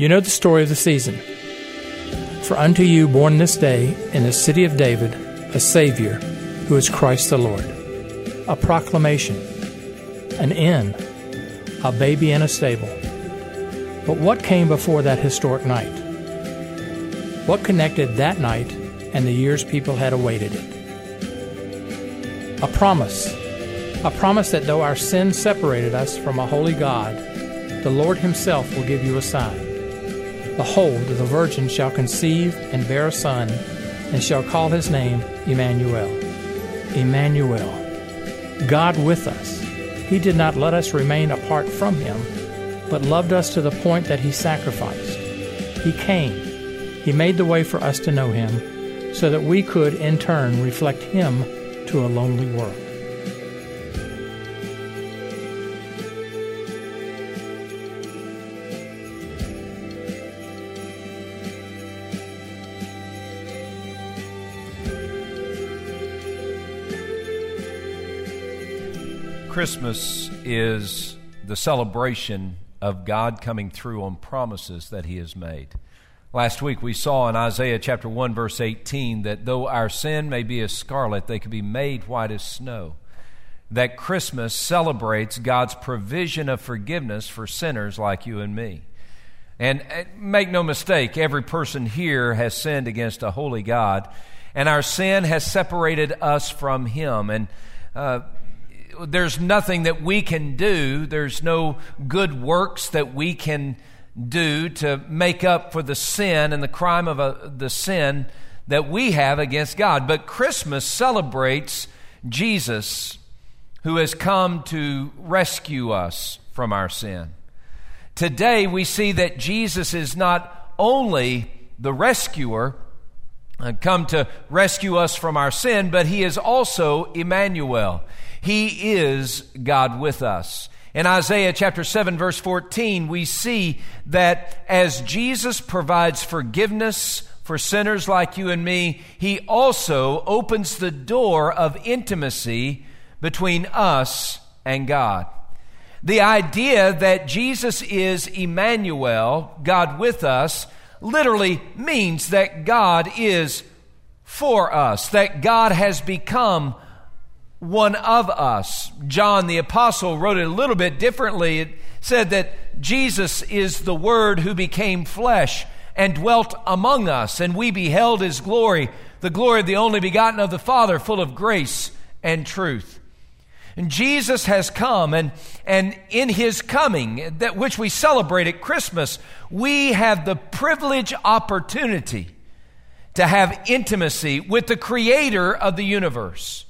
You know the story of the season. For unto you born this day in the city of David a Savior, who is Christ the Lord. A proclamation, an inn, a baby in a stable. But what came before that historic night? What connected that night and the years people had awaited it? A promise. A promise that though our sins separated us from a holy God, the Lord Himself will give you a sign. Behold, the virgin shall conceive and bear a son, and shall call his name Emmanuel. Emmanuel. God with us. He did not let us remain apart from Him, but loved us to the point that He sacrificed. He came. He made the way for us to know Him, so that we could in turn reflect Him to a lonely world. Christmas is the celebration of God coming through on promises that He has made. Last week we saw in Isaiah chapter 1, verse 18, that though our sin may be as scarlet, they can be made white as snow. That Christmas celebrates God's provision of forgiveness for sinners like you and me. And uh, make no mistake, every person here has sinned against a holy God, and our sin has separated us from Him. And uh, there's nothing that we can do, there's no good works that we can do to make up for the sin and the crime of a, uh, the sin that we have against God. But Christmas celebrates Jesus who has come to rescue us from our sin. Today we see that Jesus is not only the rescuer, Uh, come to rescue us from our sin, but he is also Emmanuel. He is God with us. In Isaiah chapter 7 verse 14, we see that as Jesus provides forgiveness for sinners like you and me, he also opens the door of intimacy between us and God. The idea that Jesus is Emmanuel, God with us, literally means that God is for us, that God has become one of us. John the Apostle wrote it a little bit differently. It said that Jesus is the Word who became flesh and dwelt among us, and we beheld His glory, the glory of the only begotten of the Father, full of grace and truth. And Jesus has come, and, and in his coming, that which we celebrate at Christmas, we have the privilege opportunity to have intimacy with the creator of the universe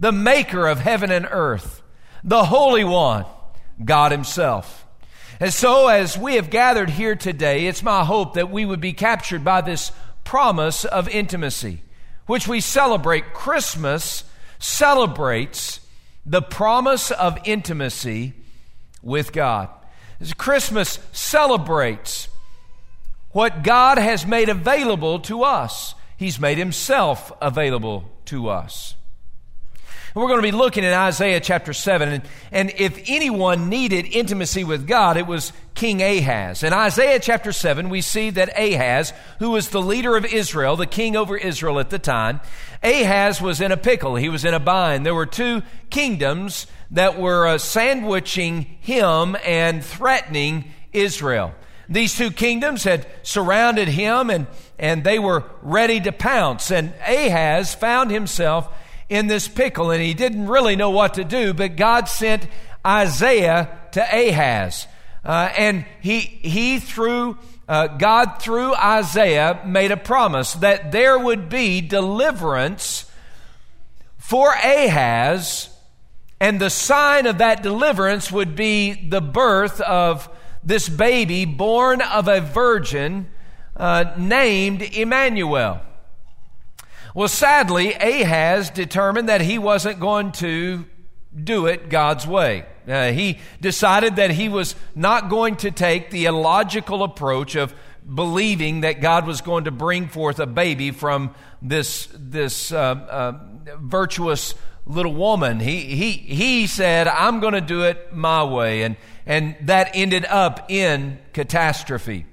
the maker of heaven and earth, the Holy One, God Himself. And so, as we have gathered here today, it's my hope that we would be captured by this promise of intimacy, which we celebrate. Christmas celebrates the promise of intimacy with God. As Christmas celebrates what God has made available to us. He's made Himself available to us. We're going to be looking in Isaiah chapter 7. And, and if anyone needed intimacy with God, it was King Ahaz. In Isaiah chapter 7, we see that Ahaz, who was the leader of Israel, the king over Israel at the time, Ahaz was in a pickle. He was in a bind. There were two kingdoms that were uh, sandwiching him and threatening Israel. These two kingdoms had surrounded him and, and they were ready to pounce. And Ahaz found himself in this pickle and he didn't really know what to do, but God sent Isaiah to Ahaz. Uh, and he, he through, uh, God through Isaiah made a promise that there would be deliverance for Ahaz, and the sign of that deliverance would be the birth of this baby born of a virgin uh, named Emmanuel. Well, sadly, Ahaz determined that he wasn't going to do it God's way. Uh, he decided that he was not going to take the illogical approach of believing that God was going to bring forth a baby from this, this uh, uh, virtuous little woman. He, he, he said, I'm going to do it my way. And, and that ended up in catastrophe.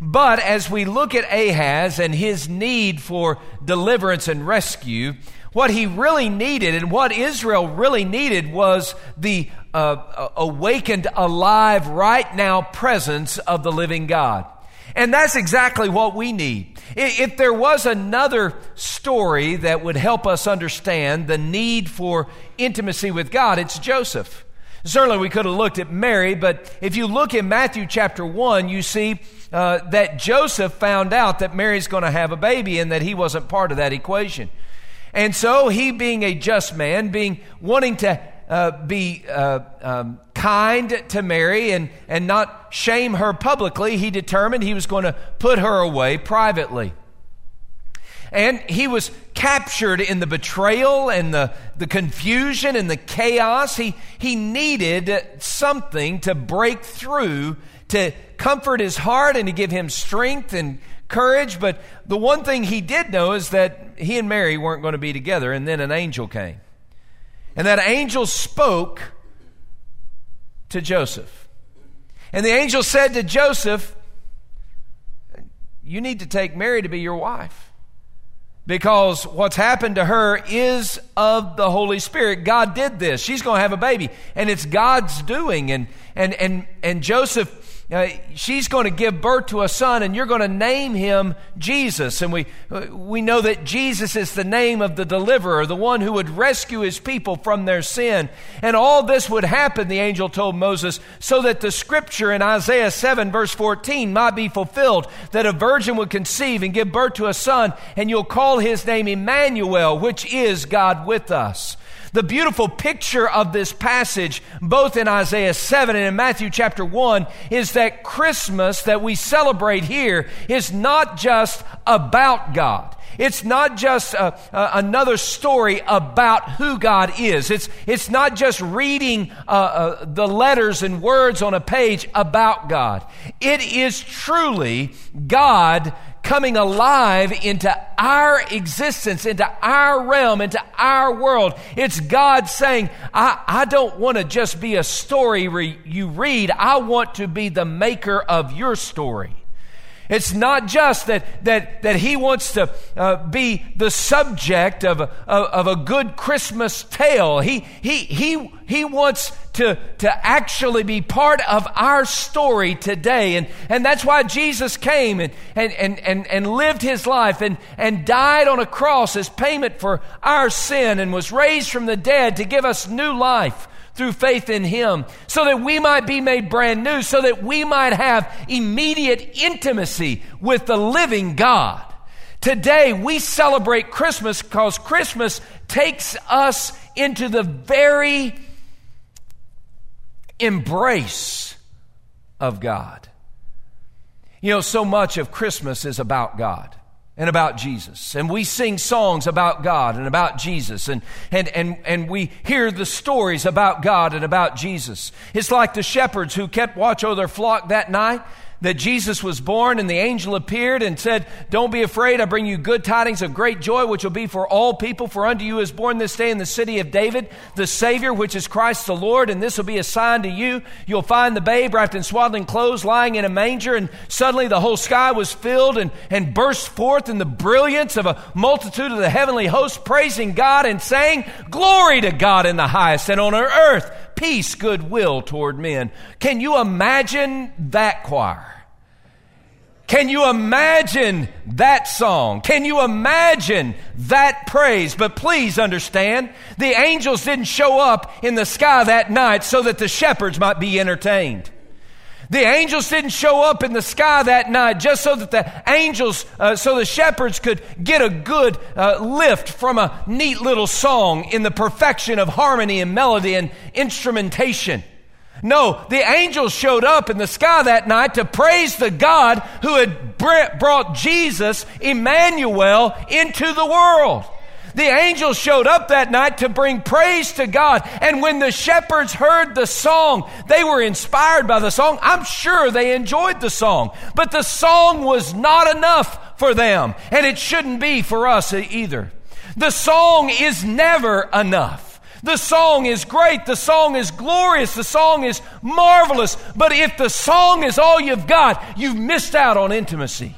But as we look at Ahaz and his need for deliverance and rescue, what he really needed and what Israel really needed was the uh, awakened, alive, right now presence of the living God. And that's exactly what we need. If there was another story that would help us understand the need for intimacy with God, it's Joseph. Certainly, we could have looked at Mary, but if you look in Matthew chapter 1, you see uh, that Joseph found out that Mary's going to have a baby and that he wasn't part of that equation. And so, he being a just man, being wanting to uh, be uh, um, kind to Mary and, and not shame her publicly, he determined he was going to put her away privately. And he was captured in the betrayal and the, the confusion and the chaos. He, he needed something to break through to comfort his heart and to give him strength and courage. But the one thing he did know is that he and Mary weren't going to be together. And then an angel came. And that angel spoke to Joseph. And the angel said to Joseph, You need to take Mary to be your wife because what's happened to her is of the Holy Spirit. God did this. She's going to have a baby, and it's God's doing. And and and and Joseph uh, she's going to give birth to a son and you're going to name him Jesus. And we, we know that Jesus is the name of the deliverer, the one who would rescue his people from their sin. And all this would happen, the angel told Moses, so that the scripture in Isaiah 7 verse 14 might be fulfilled, that a virgin would conceive and give birth to a son and you'll call his name Emmanuel, which is God with us. The beautiful picture of this passage, both in Isaiah 7 and in Matthew chapter 1, is that Christmas that we celebrate here is not just about God. It's not just uh, uh, another story about who God is. It's, it's not just reading uh, uh, the letters and words on a page about God. It is truly God coming alive into our existence, into our realm, into our world. It's God saying, I, I don't want to just be a story re- you read. I want to be the maker of your story. It's not just that, that, that he wants to uh, be the subject of a, of, a good Christmas tale. He, he, he, he wants to, to actually be part of our story today. And, and that's why Jesus came and, and, and, and, and lived his life and, and died on a cross as payment for our sin and was raised from the dead to give us new life through faith in Him, so that we might be made brand new, so that we might have immediate intimacy with the living God. Today, we celebrate Christmas because Christmas takes us into the very embrace of God. You know, so much of Christmas is about God and about Jesus. And we sing songs about God and about Jesus. And, and, and, and we hear the stories about God and about Jesus. It's like the shepherds who kept watch over their flock that night that Jesus was born and the angel appeared and said, Don't be afraid, I bring you good tidings of great joy, which will be for all people. For unto you is born this day in the city of David the Savior, which is Christ the Lord, and this will be a sign to you. You'll find the babe wrapped in swaddling clothes lying in a manger, and suddenly the whole sky was filled and, and burst forth in the brilliance of a multitude of the heavenly host, praising God and saying, Glory to God in the highest, and on earth peace, goodwill toward men. Can you imagine that choir? Can you imagine that song? Can you imagine that praise? But please understand, the angels didn't show up in the sky that night so that the shepherds might be entertained. The angels didn't show up in the sky that night just so that the angels, uh, so the shepherds could get a good uh, lift from a neat little song in the perfection of harmony and melody and instrumentation. No, the angels showed up in the sky that night to praise the God who had brought Jesus, Emmanuel, into the world. The angels showed up that night to bring praise to God. And when the shepherds heard the song, they were inspired by the song. I'm sure they enjoyed the song. But the song was not enough for them. And it shouldn't be for us either. The song is never enough. The song is great. The song is glorious. The song is marvelous. But if the song is all you've got, you've missed out on intimacy.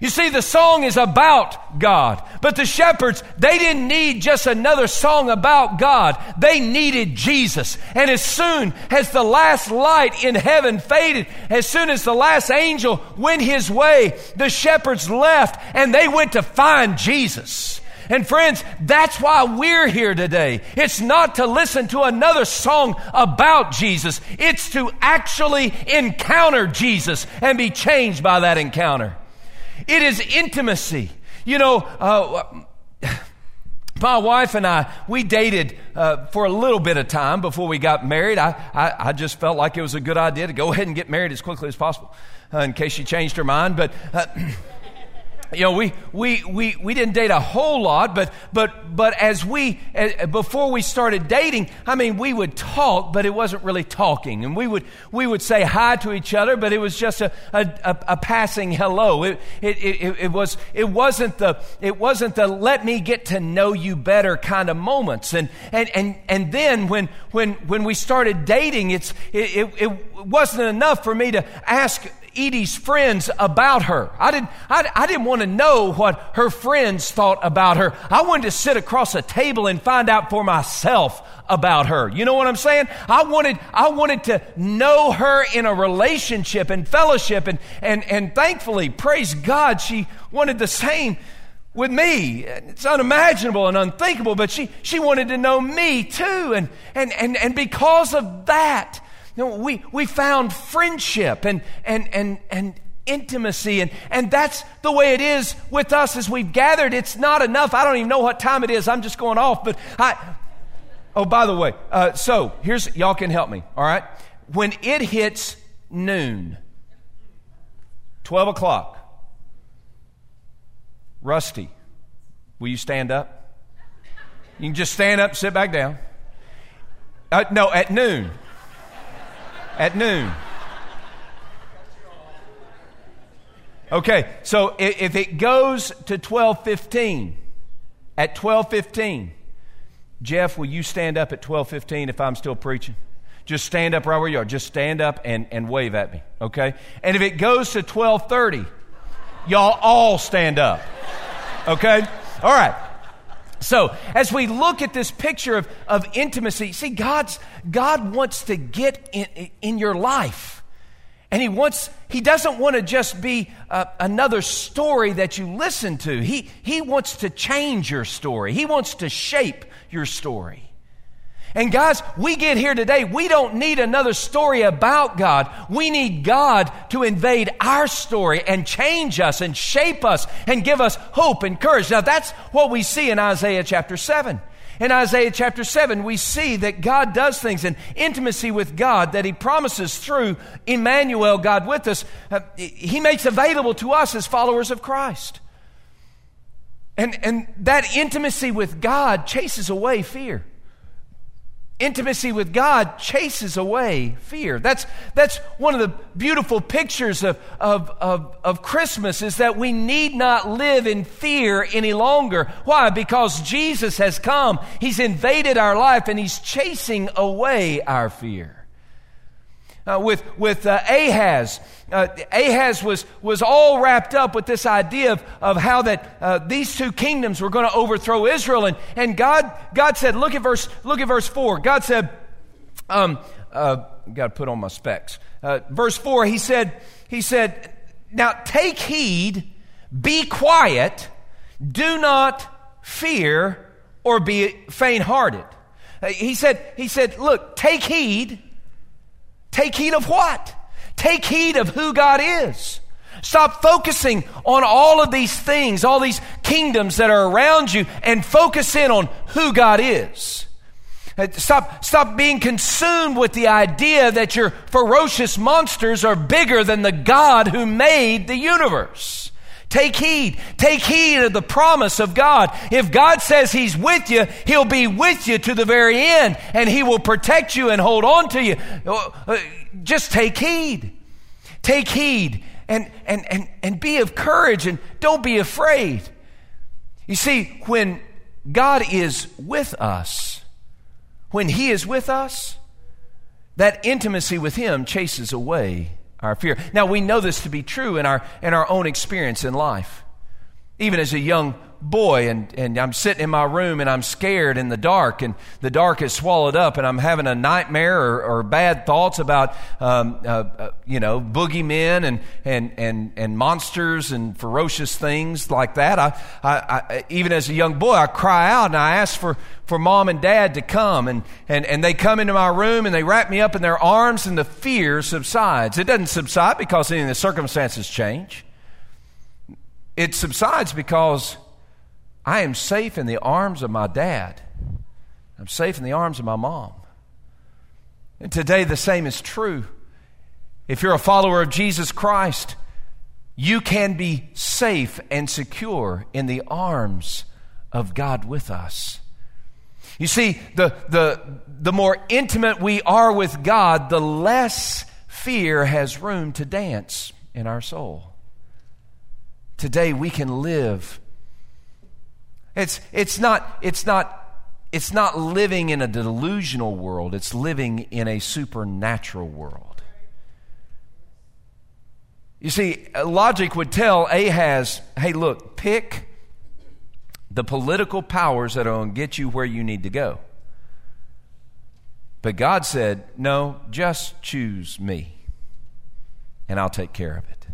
You see, the song is about God. But the shepherds, they didn't need just another song about God. They needed Jesus. And as soon as the last light in heaven faded, as soon as the last angel went his way, the shepherds left and they went to find Jesus. And friends, that's why we're here today. It's not to listen to another song about Jesus. It's to actually encounter Jesus and be changed by that encounter. It is intimacy. You know, uh, my wife and I, we dated uh, for a little bit of time before we got married. I, I, I, just felt like it was a good idea to go ahead and get married as quickly as possible uh, in case she changed her mind. But uh, you know, we, we, we, we didn't date a whole lot, but, but, but as we, before we started dating, I mean, we would talk, but it wasn't really talking. And we would, we would say hi to each other, but it was just a, a, a, a passing hello. It, it, it, it, was, it wasn't the, it wasn't the let me get to know you better kind of moments. And, and, and, and then when, when, when we started dating, it's, it, it, it wasn't enough for me to ask Edie's friends about her. I didn't, I, I didn't want to know what her friends thought about her. I wanted to sit across a table and find out for myself about her. You know what I'm saying? I wanted, I wanted to know her in a relationship and fellowship and, and, and thankfully, praise God, she wanted the same with me. It's unimaginable and unthinkable, but she, she wanted to know me too. And, and, and, and because of that, no, we, we found friendship and, and, and, and intimacy. And, and that's the way it is with us as we've gathered. It's not enough. I don't even know what time it is. I'm just going off. But I, oh, by the way, uh, so here's, y'all can help me, all right? When it hits noon, 12 o'clock, Rusty, will you stand up? You can just stand up, sit back down. Uh, no, at noon at noon. Okay, so if it goes to 12:15, at 12:15, Jeff, will you stand up at 12:15 if I'm still preaching? Just stand up right where you are. Just stand up and, and wave at me, okay? And if it goes to 12:30, y'all all stand up. Okay? All right. So, as we look at this picture of, of intimacy, see, God's, God wants to get in, in your life. And he wants, he doesn't want to just be uh, another story that you listen to. He, he wants to change your story. He wants to shape your story. And guys, we get here today, we don't need another story about God. We need God to invade our story and change us and shape us and give us hope and courage. Now that's what we see in Isaiah chapter 7. In Isaiah chapter 7, we see that God does things in intimacy with God that He promises through Emmanuel, God with us. Uh, he makes available to us as followers of Christ. And, and that intimacy with God chases away fear. Intimacy with God chases away fear. That's, that's one of the beautiful pictures of, of, of, of, Christmas is that we need not live in fear any longer. Why? Because Jesus has come. He's invaded our life and He's chasing away our fear uh, with, with uh, Ahaz. Uh, Ahaz was, was all wrapped up with this idea of, of how that uh, these two kingdoms were going to overthrow Israel. And, and God, God said, look at verse, look at verse 4. God said, um, uh, got to put on my specs. Uh, verse 4, he said, he said, now take heed, be quiet, do not fear or be faint hearted. he said, he said, look, take heed, Take heed of what? Take heed of who God is. Stop focusing on all of these things, all these kingdoms that are around you, and focus in on who God is. Uh, stop, stop being consumed with the idea that your ferocious monsters are bigger than the God who made the universe. Take heed. Take heed of the promise of God. If God says He's with you, He'll be with you to the very end and He will protect you and hold on to you. Uh, uh, just take heed. Take heed and, and, and, and be of courage and don't be afraid. You see, when God is with us, when He is with us, that intimacy with Him chases away our fear. Now, we know this to be true in our, in our own experience in life. Even as a young boy and, and I'm sitting in my room and I'm scared in the dark and the dark is swallowed up and I'm having a nightmare or, or bad thoughts about, um, uh, uh, you know, boogeymen and, and, and, and monsters and ferocious things like that. I, I, I, even as a young boy, I cry out and I ask for, for mom and dad to come and, and, and they come into my room and they wrap me up in their arms and the fear subsides. It doesn't subside because any of the circumstances change. It subsides because I am safe in the arms of my dad. I'm safe in the arms of my mom. And today, the same is true. If you're a follower of Jesus Christ, you can be safe and secure in the arms of God with us. You see, the, the, the more intimate we are with God, the less fear has room to dance in our soul. Today, we can live it's, it's, not, it's, not, it's not living in a delusional world, it's living in a supernatural world. You see, uh, logic would tell Ahaz, hey, look, pick the political powers that are going to get you where you need to go. But God said, no, just choose me, and I'll take care of it.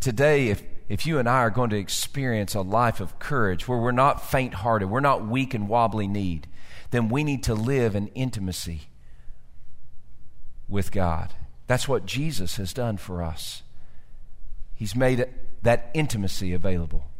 Today, if if you and I are going to experience a life of courage where we're not faint hearted, we're not weak and wobbly kneed, then we need to live in intimacy with God. That's what Jesus has done for us. He's made that intimacy available.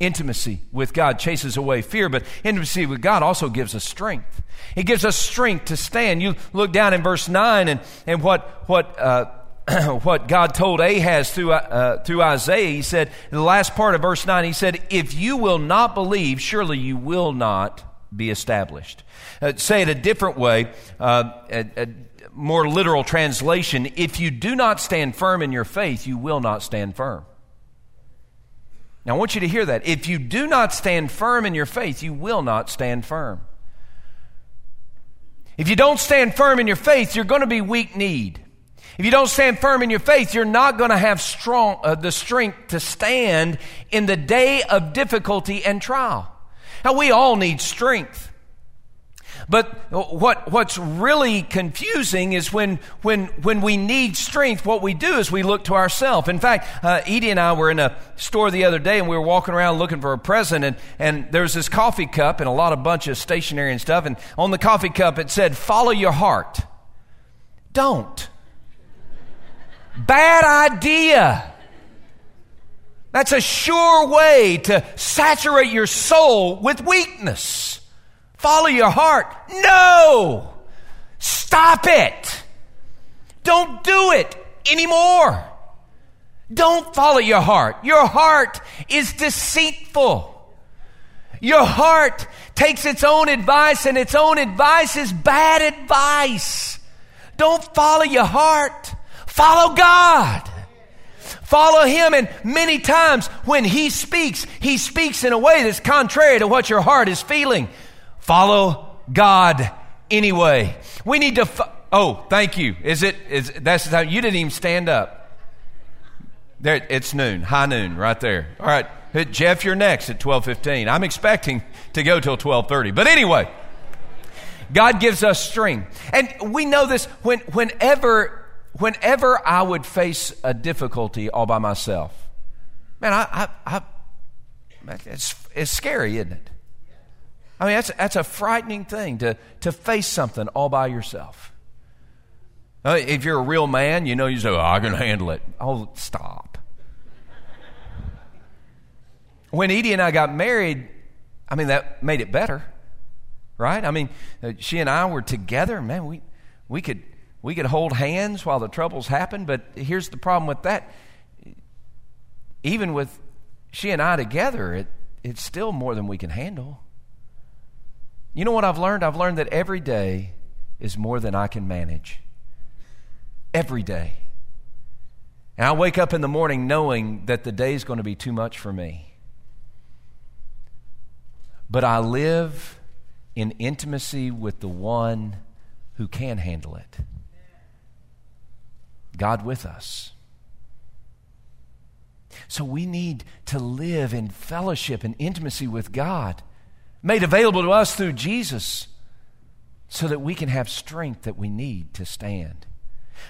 Intimacy with God chases away fear, but intimacy with God also gives us strength. It gives us strength to stand. You look down in verse 9 and, and what, what uh, what God told Ahaz through, uh, through Isaiah. He said, in the last part of verse 9, he said, If you will not believe, surely you will not be established. Uh, say it a different way, uh, a, a more literal translation if you do not stand firm in your faith, you will not stand firm. Now, I want you to hear that. If you do not stand firm in your faith, you will not stand firm. If you don't stand firm in your faith, you're going to be weak kneed. If you don't stand firm in your faith, you're not going to have strong, uh, the strength to stand in the day of difficulty and trial. Now, we all need strength. But what, what's really confusing is when, when, when we need strength, what we do is we look to ourselves. In fact, uh, Edie and I were in a store the other day and we were walking around looking for a present and, and there was this coffee cup and a lot of bunch of stationery and stuff. And on the coffee cup it said, follow your heart. Don't. Bad idea. That's a sure way to saturate your soul with weakness. Follow your heart. No! Stop it! Don't do it anymore. Don't follow your heart. Your heart is deceitful. Your heart takes its own advice, and its own advice is bad advice. Don't follow your heart. Follow God. Follow Him. And many times when He speaks, He speaks in a way that's contrary to what your heart is feeling. Follow God anyway. We need to. Fo- oh, thank you. Is it? Is that's how you didn't even stand up. There, it's noon, high noon, right there. All right, Jeff, you're next at twelve fifteen. I'm expecting to go till twelve thirty, but anyway, God gives us strength, and we know this when whenever whenever I would face a difficulty all by myself, man, I, I, I it's, it's scary, isn't it? I mean, that's, that's a frightening thing to, to face something all by yourself. If you're a real man, you know, you say, oh, I can handle it. Oh, stop. when Edie and I got married, I mean, that made it better, right? I mean, uh, she and I were together, man, we, we could we could hold hands while the troubles happen, but here's the problem with that. Even with she and I together, it, it's still more than we can handle. You know what I've learned? I've learned that every day is more than I can manage. Every day. And I wake up in the morning knowing that the day is going to be too much for me. But I live in intimacy with the one who can handle it. God with us. So we need to live in fellowship and intimacy with God, made available to us through Jesus, so that we can have strength that we need to stand.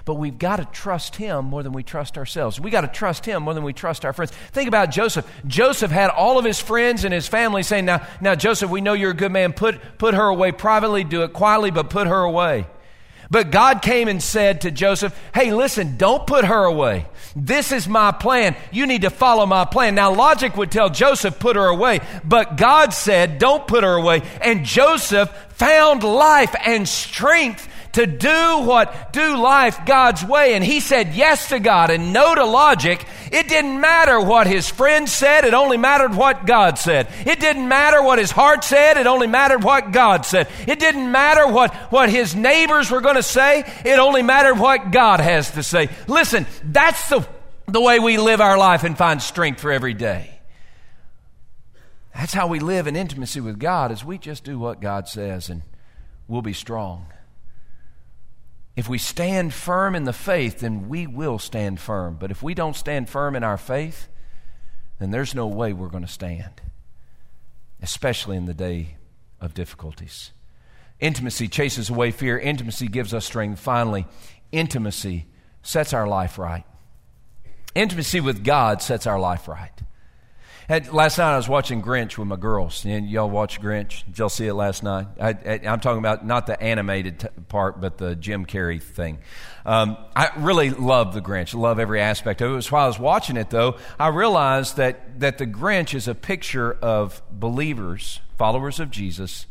But we've got to trust him more than we trust ourselves. We got to trust him more than we trust our friends. Think about Joseph. Joseph had all of his friends and his family saying, Now, now Joseph, we know you're a good man. Put, put her away privately, do it quietly, but put her away. But God came and said to Joseph, Hey, listen, don't put her away. This is my plan. You need to follow my plan. Now, logic would tell Joseph, put her away. But God said, don't put her away. And Joseph found life and strength to do what, do life God's way. And he said yes to God and no to logic. It didn't matter what his friends said. It only mattered what God said. It didn't matter what his heart said. It only mattered what God said. It didn't matter what, what his neighbors were going to say. It only mattered what God has to say. Listen, that's the, the way we live our life and find strength for every day. That's how we live in intimacy with God is we just do what God says and we'll be strong. If we stand firm in the faith, then we will stand firm. But if we don't stand firm in our faith, then there's no way we're going to stand, especially in the day of difficulties. Intimacy chases away fear, intimacy gives us strength. Finally, intimacy sets our life right. Intimacy with God sets our life right. Had, last night I was watching Grinch with my girls. And y'all watch Grinch? Did y'all see it last night? I, am talking about not the animated t- part, but the Jim Carrey thing. Um, I really love the Grinch. Love every aspect of it. it was while I was watching it, though, I realized that, that the Grinch is a picture of believers, followers of Jesus,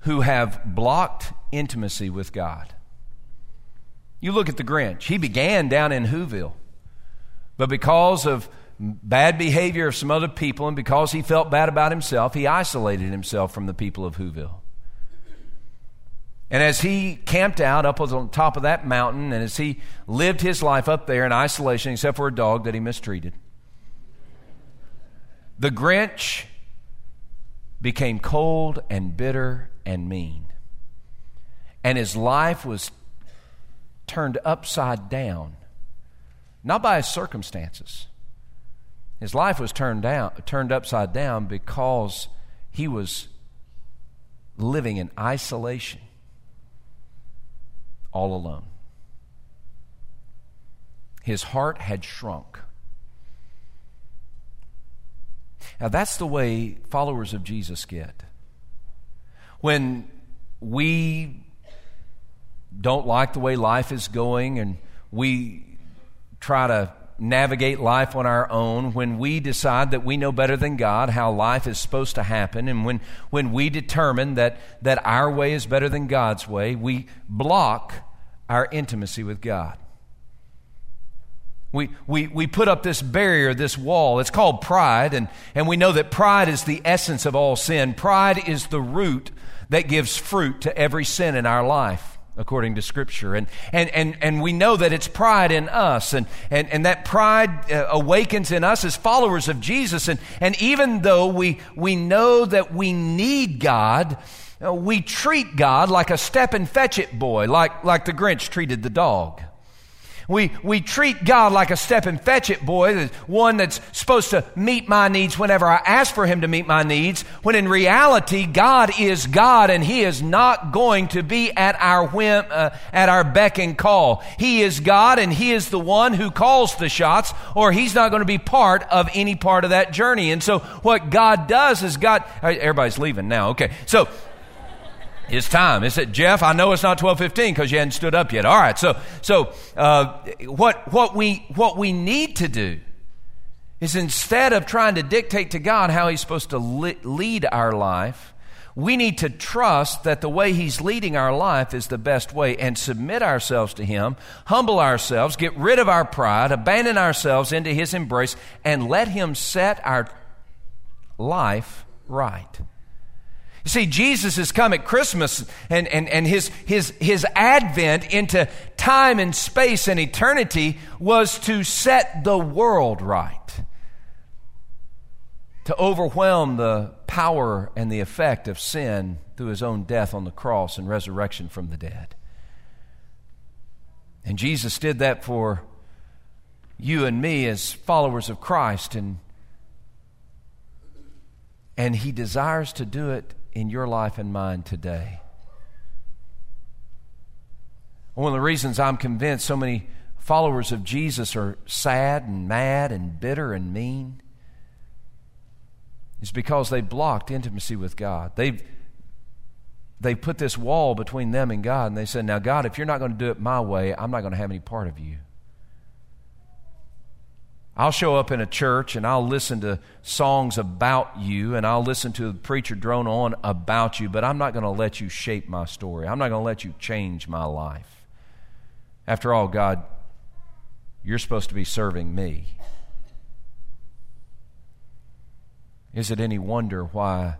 who have blocked intimacy with God. You look at the Grinch. He began down in Whoville, but because of bad behavior of some other people, and because he felt bad about himself, he isolated himself from the people of Whoville. And as he camped out up on top of that mountain, and as he lived his life up there in isolation, except for a dog that he mistreated, the Grinch became cold and bitter and mean. And his life was turned upside down, not by his circumstances his life was turned down, turned upside down because he was living in isolation, all alone. His heart had shrunk. Now, that's the way followers of Jesus get. When we don't like the way life is going and we try to navigate life on our own, when we decide that we know better than God how life is supposed to happen, and when, when we determine that, that our way is better than God's way, we block our intimacy with God. We, we, we put up this barrier, this wall. It's called pride, and, and we know that pride is the essence of all sin. Pride is the root that gives fruit to every sin in our life according to Scripture. And, and, and, and we know that it's pride in us, and, and, and that pride uh, awakens in us as followers of Jesus. And, and even though we, we know that we need God, uh, we treat God like a step and fetch it boy, like, like the Grinch treated the dog. We, we treat God like a step and fetch it boy, one that's supposed to meet my needs whenever I ask for him to meet my needs, when in reality, God is God and he is not going to be at our whim, uh, at our beck and call. He is God and he is the one who calls the shots, or he's not going to be part of any part of that journey. And so what God does is God, everybody's leaving now. Okay. So, it's time. Is it Jeff? I know it's not twelve fifteen because you hadn't stood up yet. All right. So, so uh, what what we what we need to do is instead of trying to dictate to God how He's supposed to lead our life, we need to trust that the way He's leading our life is the best way and submit ourselves to Him, humble ourselves, get rid of our pride, abandon ourselves into His embrace, and let Him set our life right. You see, Jesus has come at Christmas and, and, and his, his, his advent into time and space and eternity was to set the world right. to overwhelm the power and the effect of sin through his own death on the cross and resurrection from the dead. And Jesus did that for you and me as followers of Christ and and he desires to do it in your life and mine today. One of the reasons I'm convinced so many followers of Jesus are sad and mad and bitter and mean is because they blocked intimacy with God. They've they put this wall between them and God, and they said, Now, God, if you're not going to do it my way, I'm not going to have any part of you. I'll show up in a church and I'll listen to songs about you and I'll listen to the preacher drone on about you, but I'm not going to let you shape my story. I'm not going to let you change my life. After all, God, you're supposed to be serving me. Is it any wonder why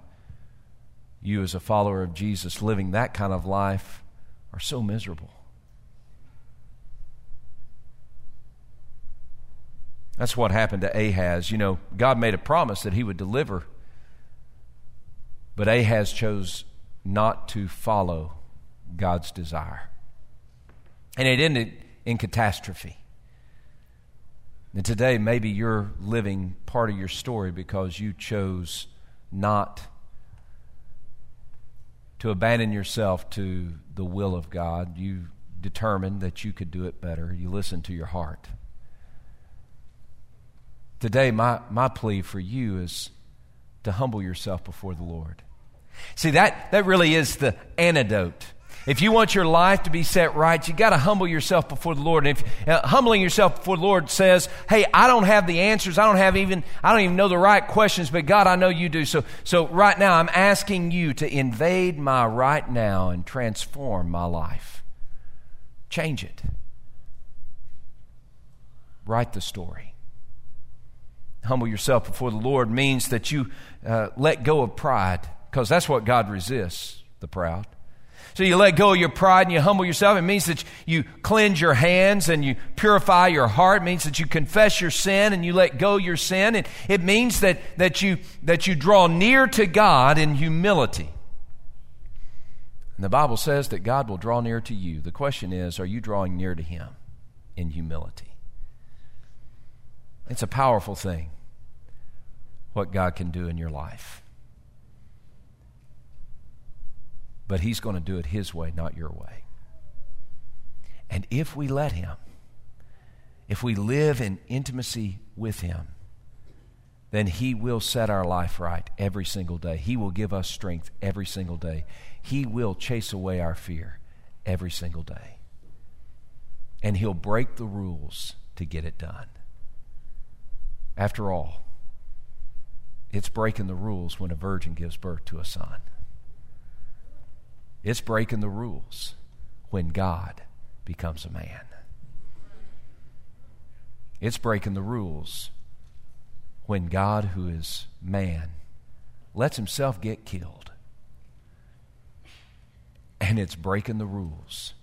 you, as a follower of Jesus, living that kind of life, are so miserable? That's what happened to Ahaz. You know, God made a promise that he would deliver, but Ahaz chose not to follow God's desire. And it ended in catastrophe. And today, maybe you're living part of your story because you chose not to abandon yourself to the will of God. You determined that you could do it better. You listened to your heart. Today, my, my plea for you is to humble yourself before the Lord. See, that, that really is the antidote. If you want your life to be set right, you got to humble yourself before the Lord. And if uh, humbling yourself before the Lord says, "Hey, I don't have the answers. I don't have even I don't even know the right questions, but God, I know you do." So so right now I'm asking you to invade my right now and transform my life. Change it. Write the story humble yourself before the Lord means that you uh, let go of pride, because that's what God resists the proud. So you let go of your pride and you humble yourself. It means that you cleanse your hands and you purify your heart. It means that you confess your sin and you let go your sin. And it means that, that, you, that you draw near to God in humility. And the Bible says that God will draw near to you. The question is, are you drawing near to Him in humility? It's a powerful thing what God can do in your life. But He's going to do it His way, not your way. And if we let Him, if we live in intimacy with Him, then He will set our life right every single day. He will give us strength every single day. He will chase away our fear every single day. And He'll break the rules to get it done. After all, it's breaking the rules when a virgin gives birth to a son. It's breaking the rules when God becomes a man. It's breaking the rules when God, who is man, lets himself get killed. And it's breaking the rules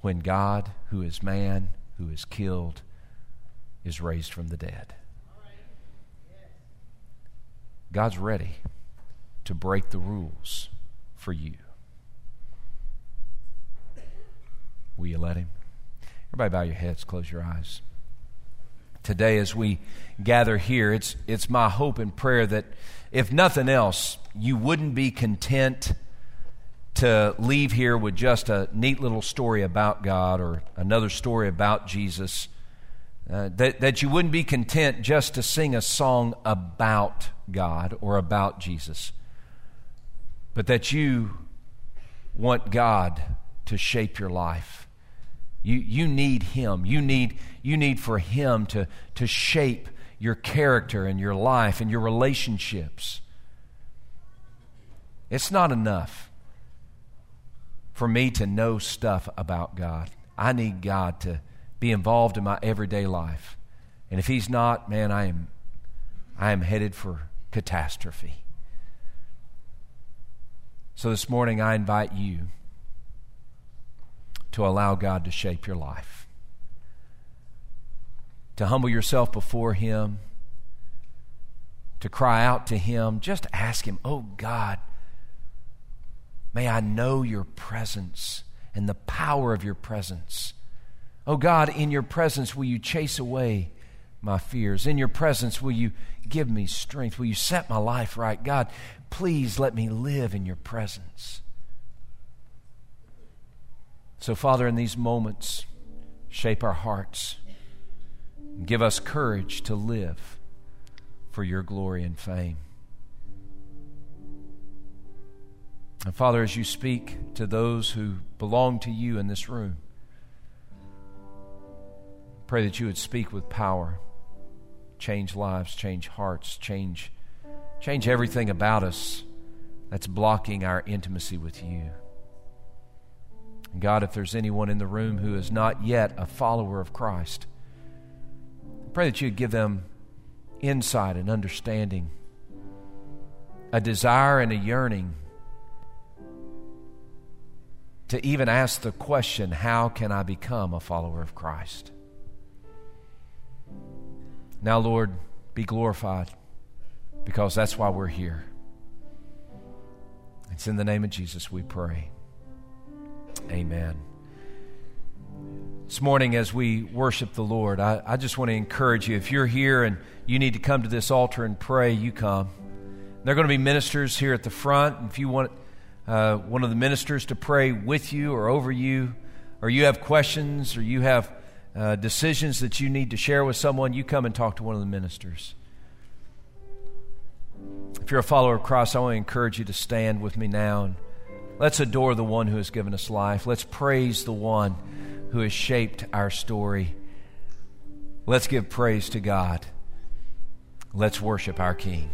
when God, who is man, who is killed, is raised from the dead. God's ready to break the rules for you. Will you let Him? Everybody, bow your heads, close your eyes. Today, as we gather here, it's, it's my hope and prayer that if nothing else, you wouldn't be content to leave here with just a neat little story about God or another story about Jesus uh, that, that you wouldn't be content just to sing a song about God or about Jesus, but that you want God to shape your life. You, you need Him. You need, you need for Him to, to shape your character and your life and your relationships. It's not enough for me to know stuff about God. I need God to be involved in my everyday life. And if he's not, man, I am I am headed for catastrophe. So this morning I invite you to allow God to shape your life. To humble yourself before him, to cry out to Him, just ask Him, Oh God, may I know your presence and the power of your presence. Oh God, in your presence, will you chase away my fears? In your presence, will you give me strength? Will you set my life right? God, please let me live in your presence. So, Father, in these moments, shape our hearts. Give us courage to live for your glory and fame. And Father, as you speak to those who belong to you in this room, pray that you would speak with power, change lives, change hearts, change, change everything about us that's blocking our intimacy with you. And God, if there's anyone in the room who is not yet a follower of Christ, pray that you'd give them insight and understanding, a desire and a yearning to even ask the question, How can I become a follower of Christ? Now, Lord, be glorified because that's why we're here. It's in the name of Jesus we pray. Amen. This morning, as we worship the Lord, I, I, just want to encourage you. If you're here and you need to come to this altar and pray, you come. There are going to be ministers here at the front. If you want uh, one of the ministers to pray with you or over you, or you have questions, or you have uh, decisions that you need to share with someone, you come and talk to one of the ministers. If you're a follower of Christ, I want to encourage you to stand with me now and Let's adore the one who has given us life. Let's praise the one who has shaped our story. Let's give praise to God. Let's worship our King.